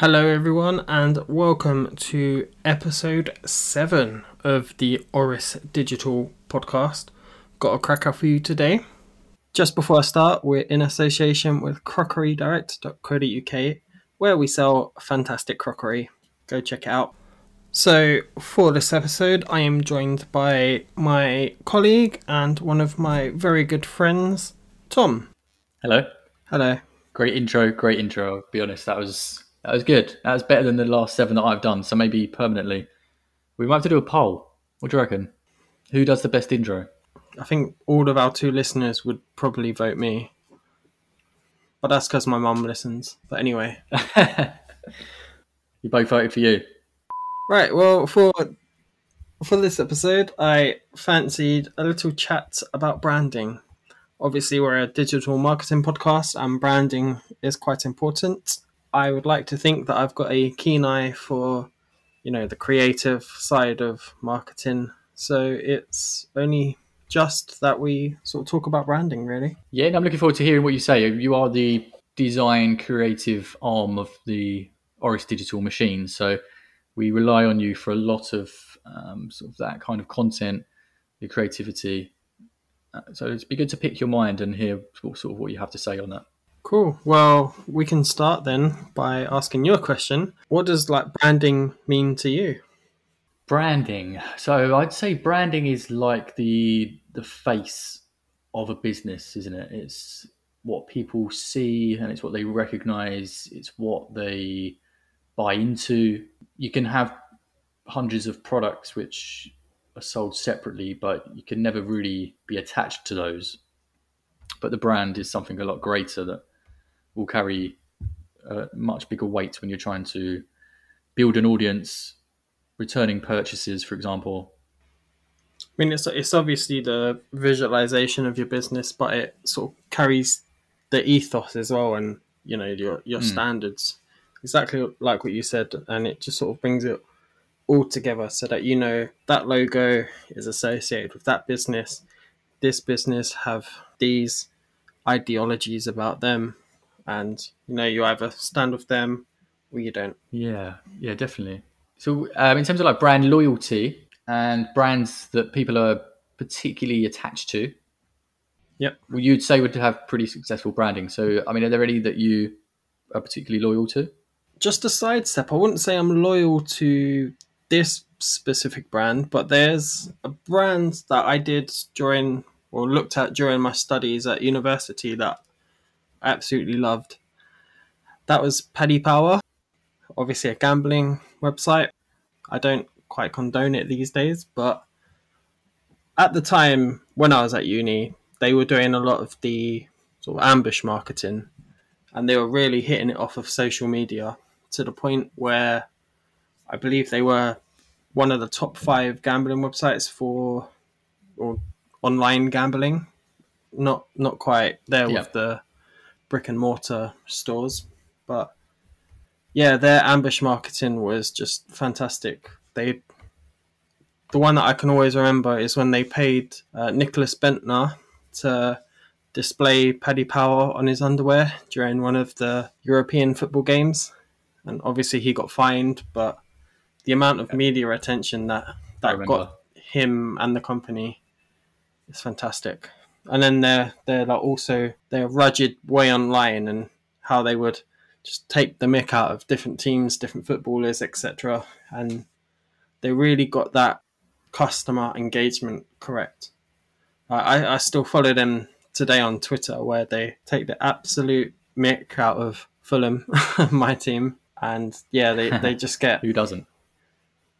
Hello, everyone, and welcome to episode seven of the Oris Digital podcast. Got a cracker for you today. Just before I start, we're in association with crockerydirect.co.uk, where we sell fantastic crockery. Go check it out. So, for this episode, I am joined by my colleague and one of my very good friends, Tom. Hello. Hello. Great intro. Great intro. I'll be honest, that was that was good. That was better than the last seven that I've done. So maybe permanently, we might have to do a poll. What do you reckon? Who does the best intro? I think all of our two listeners would probably vote me. But that's because my mum listens. But anyway. you both voted for you. Right, well, for for this episode, I fancied a little chat about branding. Obviously, we're a digital marketing podcast, and branding is quite important. I would like to think that I've got a keen eye for, you know, the creative side of marketing. So it's only just that we sort of talk about branding, really. Yeah, and I'm looking forward to hearing what you say. You are the design creative arm of the Oris Digital machine, so we rely on you for a lot of um, sort of that kind of content, the creativity. Uh, so it'd be good to pick your mind and hear sort of what you have to say on that. Cool. Well, we can start then by asking you a question. What does like branding mean to you? Branding. So I'd say branding is like the the face of a business, isn't it? It's what people see and it's what they recognize. It's what they buy into. You can have hundreds of products which are sold separately, but you can never really be attached to those. But the brand is something a lot greater that will carry a much bigger weight when you're trying to build an audience, returning purchases, for example. I mean, it's it's obviously the visualization of your business, but it sort of carries the ethos as well, and you know your your mm. standards. Exactly like what you said, and it just sort of brings it all together so that you know that logo is associated with that business. This business have these ideologies about them and you know you either stand with them or you don't. Yeah, yeah, definitely. So um, in terms of like brand loyalty and brands that people are particularly attached to, yep, well, you'd say would have pretty successful branding. So I mean, are there any that you are particularly loyal to? Just a sidestep. I wouldn't say I'm loyal to this specific brand, but there's a brand that I did during or looked at during my studies at university that absolutely loved. That was Paddy Power, obviously a gambling website. I don't quite condone it these days, but at the time when I was at uni, they were doing a lot of the sort of ambush marketing and they were really hitting it off of social media to the point where I believe they were one of the top five gambling websites for or online gambling. Not not quite there yeah. with the brick and mortar stores. But yeah, their ambush marketing was just fantastic. They the one that I can always remember is when they paid uh, Nicklas Bendtner to display Paddy Power on his underwear during one of the European football games, and obviously he got fined. But the amount of media attention that that got him and the company is fantastic and then they're they're like also their rugged way online and how they would just take the mick out of different teams, different footballers, etc. And they really got that customer engagement correct. I, I still follow them today on Twitter where they take the absolute mick out of Fulham, my team, and yeah, they, they just get who doesn't.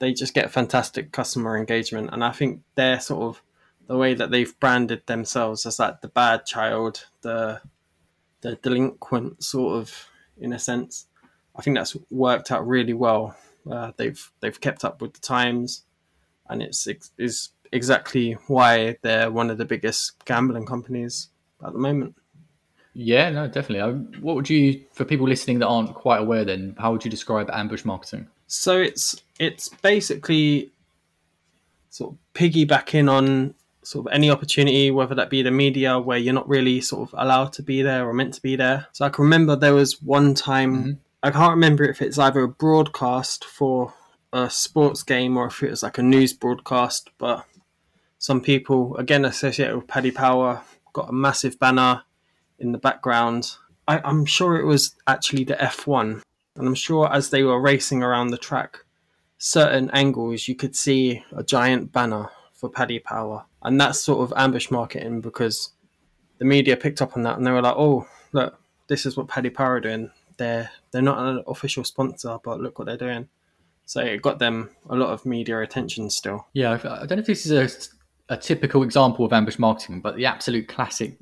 They just get fantastic customer engagement, and I think they're sort of the way that they've branded themselves as like the bad child, the the delinquent sort of in a sense. I think that's worked out really well. Uh, they've they've kept up with the times, and it's is exactly why they're one of the biggest gambling companies at the moment. Yeah, no, definitely. What would you, for people listening that aren't quite aware, then how would you describe ambush marketing? So it's it's basically sort of piggybacking on sort of any opportunity, whether that be the media where you're not really sort of allowed to be there or meant to be there. So I can remember there was one time mm-hmm. I can't remember if it's either a broadcast for a sports game or if it was like a news broadcast, but some people, again associated with Paddy Power, got a massive banner in the background. I, I'm sure it was actually the F1, and I'm sure as they were racing around the track, certain angles you could see a giant banner for Paddy Power, and that's sort of ambush marketing because the media picked up on that and they were like, "Oh, look, this is what Paddy Power are doing. They're they're not an official sponsor, but look what they're doing." So it got them a lot of media attention still. Yeah, I don't know if this is a, a typical example of ambush marketing, but the absolute classic,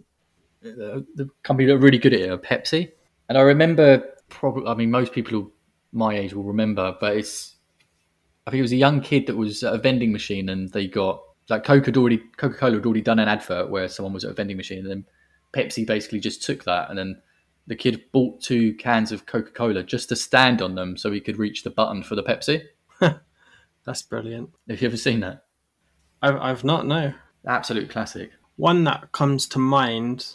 uh, the company that are really good at it are Pepsi. And I remember, probably, I mean, most people my age will remember, but it's, I think it was a young kid that was at a vending machine and they got, like Coke had already, Coca Cola had already done an advert where someone was at a vending machine and then Pepsi basically just took that and then the kid bought two cans of Coca Cola just to stand on them so he could reach the button for the Pepsi. That's brilliant. Have you ever seen that? I've, I've not, no. Absolute classic. One that comes to mind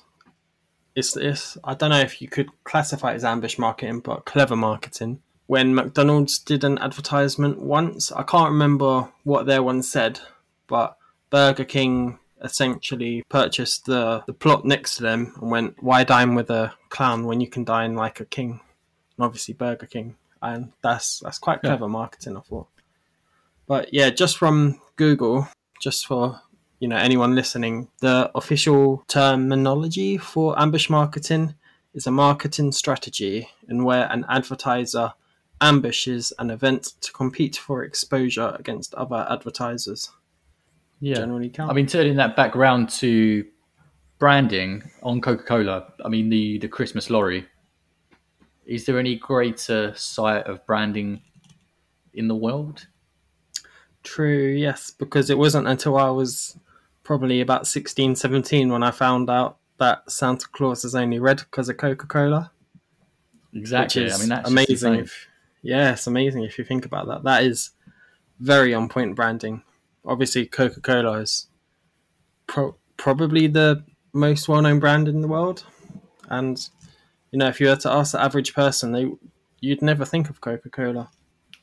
is this I don't know if you could classify it as ambush marketing, but clever marketing. When McDonald's did an advertisement once, I can't remember what their one said, but Burger King essentially purchased the, the plot next to them and went, Why dine with a clown when you can dine like a king? And obviously Burger King. And that's that's quite clever yeah. marketing, I thought. But yeah, just from Google, just for you know anyone listening, the official terminology for ambush marketing is a marketing strategy in where an advertiser ambushes an event to compete for exposure against other advertisers yeah. generally count. I mean, turning that back round to branding on Coca Cola, I mean, the, the Christmas lorry, is there any greater sight of branding in the world? True, yes, because it wasn't until I was probably about 16, 17 when I found out that Santa Claus is only red because of Coca Cola. Exactly. I mean, that's amazing. If, yeah, it's amazing if you think about that. That is very on point branding obviously Coca Cola is pro- probably the most well known brand in the world, and you know if you were to ask the average person, they you'd never think of Coca Cola.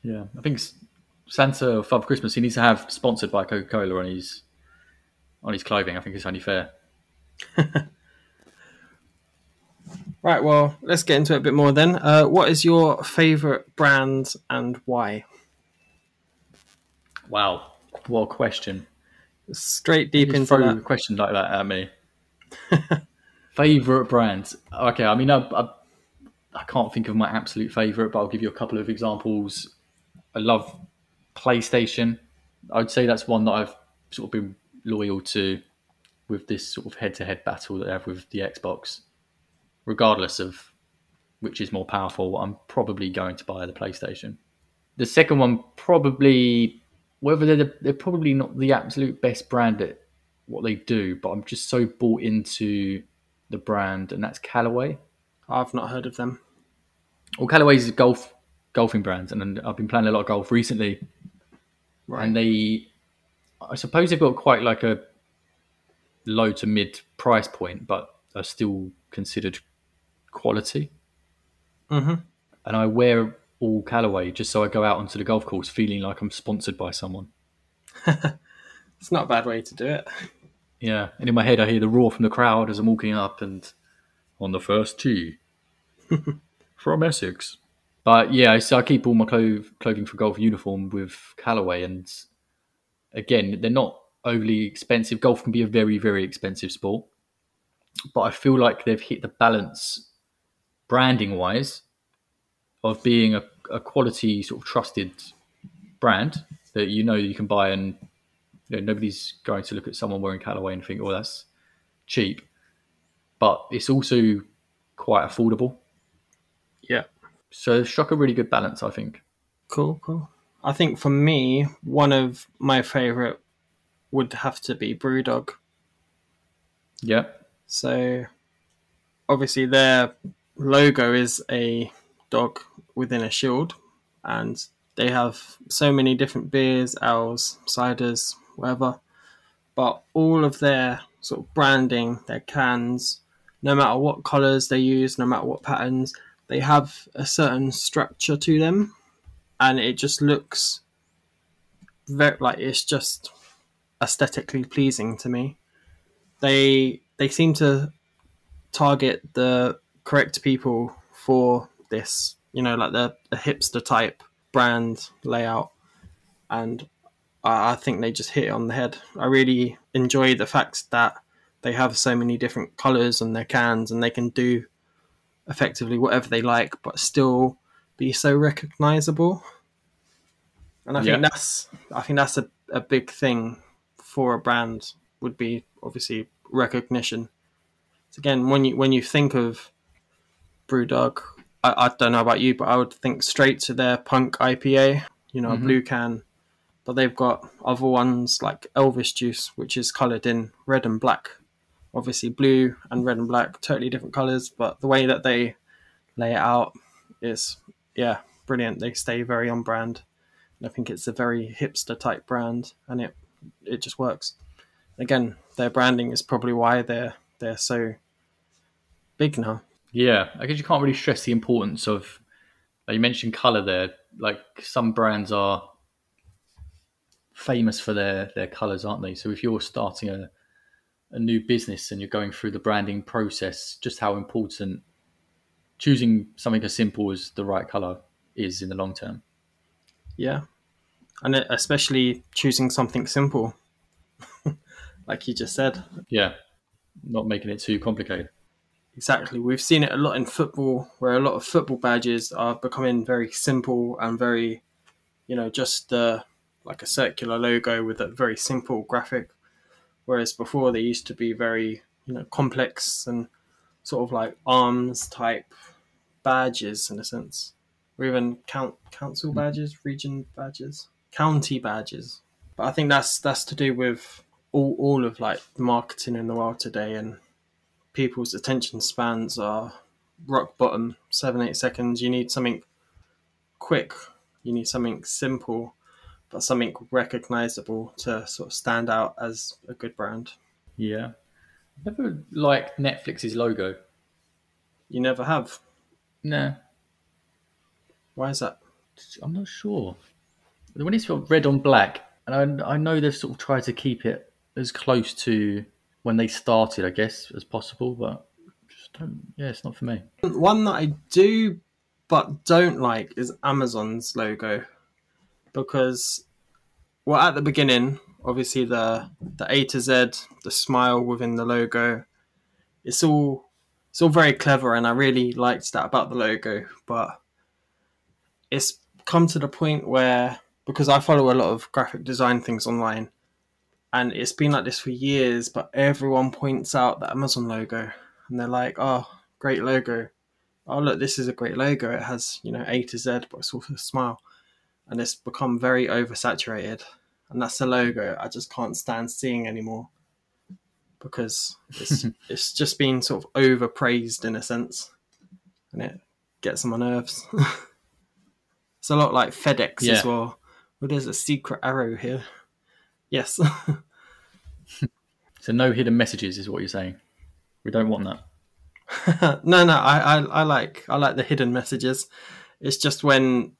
Yeah, I think Santa or Father Christmas he needs to have sponsored by Coca Cola on his on his clothing. I think it's only fair. right. Well, let's get into it a bit more then. Uh, what is your favorite brand and why? Wow. What question. Straight deep into throw that. a question like that at me. favorite brands? Okay, I mean, I, I, I can't think of my absolute favorite, but I'll give you a couple of examples. I love PlayStation. I would say that's one that I've sort of been loyal to with this sort of head-to-head battle that I have with the Xbox. Regardless of which is more powerful, I'm probably going to buy the PlayStation. The second one probably whether they're they're probably not the absolute best brand at what they do, but I'm just so bought into the brand, and that's Callaway. I've not heard of them. Well, Callaway is a golf golfing brand, and I've been playing a lot of golf recently. Right. And they, I suppose they've got quite like a low to mid price point, but are still considered quality. Mm-hmm. And I wear all Callaway just so I go out onto the golf course feeling like I'm sponsored by someone. it's not a bad way to do it. Yeah, and in my head I hear the roar from the crowd as I'm walking up and on the first tee from Essex. But yeah, so I keep all my clo- clothing for golf uniform with Callaway, and again, they're not overly expensive. Golf can be a very, very expensive sport, but I feel like they've hit the balance branding wise of being a, a quality sort of trusted brand that you know you can buy and you know, nobody's going to look at someone wearing Callaway and think, oh, that's cheap. But it's also quite affordable. Yeah. So struck a really good balance, I think. Cool, cool. I think for me, one of my favourite would have to be Brewdog. Yeah. So obviously their logo is a dog within a shield, and they have so many different beers, ales, ciders, whatever. But all of their sort of branding, their cans, no matter what colours they use, no matter what patterns, they have a certain structure to them, and it just looks very like it's just aesthetically pleasing to me. They they seem to target the correct people for this, you know, like the, the hipster type brand layout, and I, I think they just hit it on the head. I really enjoy the fact that they have so many different colors on their cans, and they can do effectively whatever they like, but still be so recognizable. And I Yeah. think that's I think that's a, a big thing for a brand would be obviously recognition. So again, when you when you think of BrewDog, I, I don't know about you, but I would think straight to their Punk IPA, you know, a Mhm. blue can. But they've got other ones like Elvis Juice, which is coloured in red and black. Obviously, blue and red and black, totally different colours, but the way that they lay it out is, yeah, brilliant. They stay very on brand. And I think it's a very hipster type brand, and it it just works. Again, their branding is probably why they're they're so big now. Yeah, I guess you can't really stress the importance of. Like you mentioned color there. Like some brands are famous for their their colors, aren't they? So if you're starting a a new business and you're going through the branding process, just how important choosing something as simple as the right color is in the long term. Yeah, and especially choosing something simple, like you just said. Yeah, not making it too complicated. Exactly. We've seen it a lot in football, where a lot of football badges are becoming very simple and very, you know, just uh, like a circular logo with a very simple graphic. Whereas before they used to be very, you know, complex and sort of like arms type badges in a sense, or even count council badges, region badges, county badges. But I think that's that's to do with all all of like marketing in the world today and people's attention spans are rock bottom, seven, eight seconds. You need something quick, you need something simple, but something recognizable to sort of stand out as a good brand. Yeah, never liked Netflix's logo. You never have. Nah, Why is that? I'm not sure. When it's red on black, and I, I know they've sort of tried to keep it as close to when they started, I guess, as possible, but just don't. Yeah, it's not for me. One that I do but don't like is Amazon's logo because, well, at the beginning, obviously the the A to Z, the smile within the logo, it's all it's all very clever, and I really liked that about the logo. But it's come to the point where because I follow a lot of graphic design things online, and it's been like this for years, but everyone points out the Amazon logo, and they're like, "Oh, great logo." oh look this is a great logo. It has you know a to z but it's also a smile. And it's become very oversaturated. And that's the logo. I just can't stand seeing anymore. Because it's it's just been sort of overpraised in a sense. And it gets on my nerves. It's a lot like fedex Yeah. as well. Well there's a secret arrow here yes So no hidden messages is what you're saying. We don't want that. no, no, I, I, I like I like the hidden messages. It's just when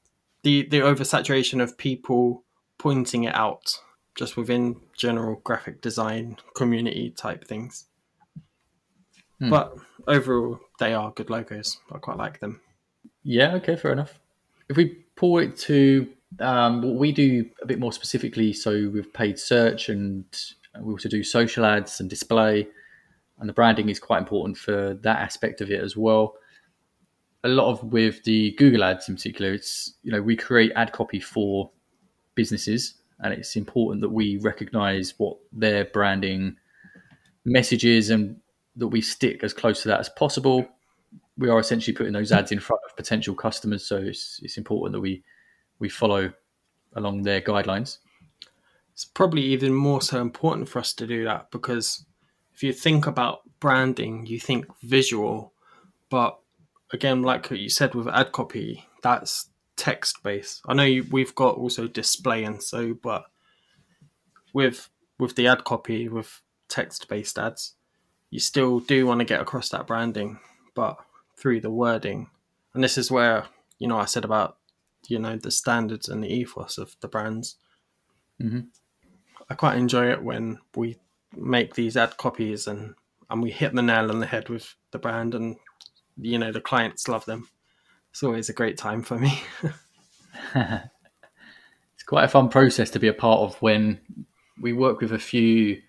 the the oversaturation of people pointing it out, just within general graphic design community type things. Hmm. But overall, they are good logos. I quite like them. Yeah, okay, fair enough. If we pull it to um, we do a bit more specifically, so we've paid search and we also do social ads and display, and the branding is quite important for that aspect of it as well. A lot of with the Google ads in particular, it's you know we create ad copy for businesses, and it's important that we recognise what their branding message is and that we stick as close to that as possible we are essentially putting those ads in front of potential customers, so it's it's important that we we follow along their guidelines. It's probably even more so important for us to do that because if you think about branding, you think visual, but again, like you said with ad copy, that's text based. I know you, we've got also display and so, but with with the ad copy with text based ads, you still do want to get across that branding, but through the wording. And this is where, you know, I said about, you know, the standards and the ethos of the brands. Mhm. I quite enjoy it when we make these ad copies and, and we hit the nail on the head with the brand and, you know, the clients love them. It's always a great time for me. it's quite a fun process to be a part of when we work with a few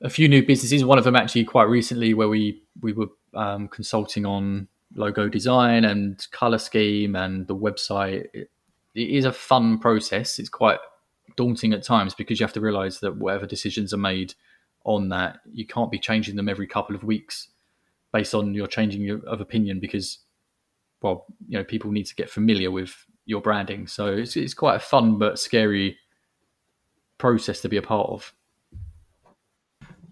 a few new businesses. One of them actually quite recently, where we we were um, consulting on logo design and color scheme and the website. It, it is a fun process. It's quite daunting at times because you have to realize that whatever decisions are made on that, you can't be changing them every couple of weeks based on your changing of opinion because, well, you know, people need to get familiar with your branding. So it's, it's quite a fun but scary process to be a part of.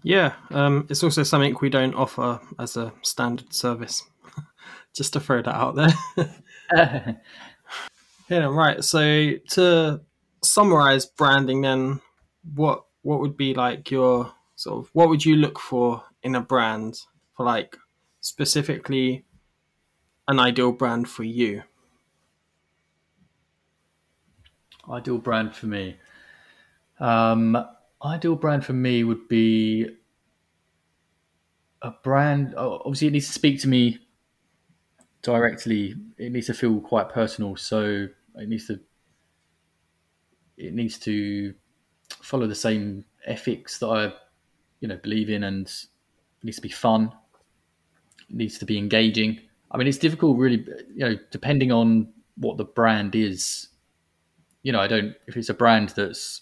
Yeah, um, it's also something we don't offer as a standard service. Just to throw that out there. yeah, right. So to summarize branding, then what what would be like your sort of what would you look for in a brand for like specifically an ideal brand for you? Ideal brand for me. Um, ideal brand for me would be a brand. Obviously, it needs to speak to me directly. It needs to feel quite personal. So it needs to it needs to follow the same ethics that I, you know, believe in, and it needs to be fun. It needs to be engaging. I mean, it's difficult, really. You know, depending on what the brand is. You know, I don't. If it's a brand that's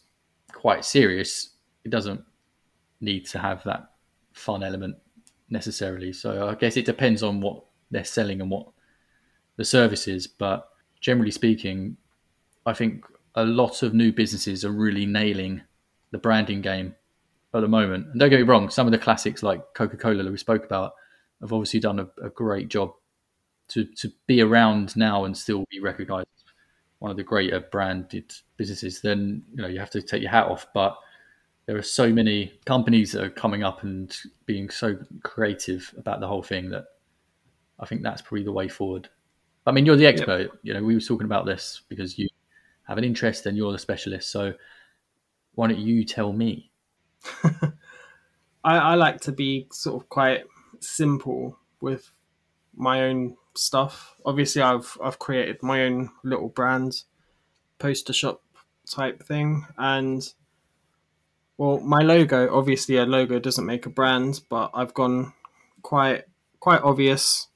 quite serious, it doesn't need to have that fun element necessarily. So I guess it depends on what they're selling and what the service is. But generally speaking, I think a lot of new businesses are really nailing the branding game at the moment. And don't get me wrong, some of the classics like Coca Cola that we spoke about have obviously done a, a, great job to, to be around now and still be recognized one of the greater branded businesses. Then you know you have to take your hat off. But there are so many companies that are coming up and being so creative about the whole thing that I think that's probably the way forward. I mean, you're the expert. Yep. You know, we were talking about this because you have an interest and you're the specialist. So why don't you tell me? I, I like to be sort of quite simple with my own stuff. Obviously, I've I've created my own little brand, poster shop type thing, and well, my logo. Obviously, a logo doesn't make a brand, but I've gone quite quite obvious,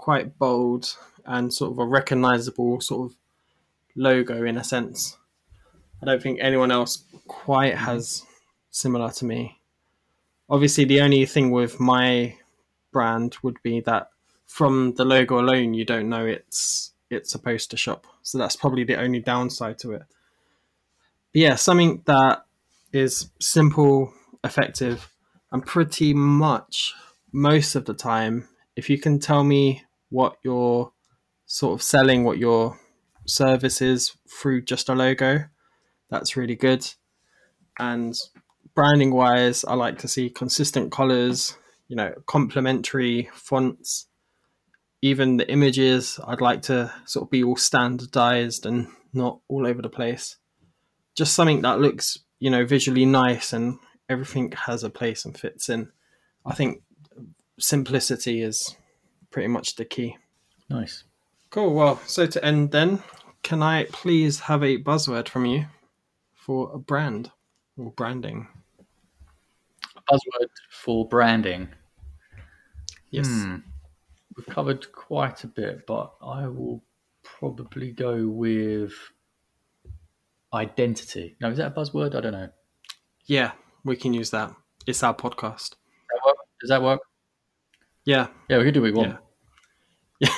quite bold, and sort of a recognizable sort of logo in a sense. I don't think anyone else quite has similar to me. Obviously, the only thing with my brand would be that from the logo alone, you don't know it's it's a poster shop. So that's probably the only downside to it. But yeah, something that is simple, effective, and pretty much most of the time, if you can tell me what you're sort of selling, what your service is through just a logo. That's really good. And branding wise, I like to see consistent colors, you know, complementary fonts. Even the images, I'd like to sort of be all standardized and not all over the place. Just something that looks, you know, visually nice and everything has a place and fits in. I think simplicity is pretty much the key. Nice. Cool. Well, so to end then, can I please have a buzzword from you for a brand or branding? A buzzword for branding. Yes. Hmm. We've covered quite a bit, but I will probably go with identity. Now, is that a buzzword? I don't know. Yeah, we can use that. It's our podcast. Does that work? Yeah. Yeah, we can do what we want. Yeah,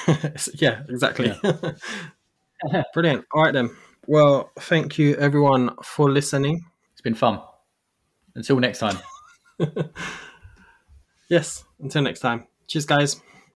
yeah exactly. Yeah. Brilliant. All right, then. Well, thank you everyone for listening. It's been fun. Until next time. yes, until next time. Cheers, guys.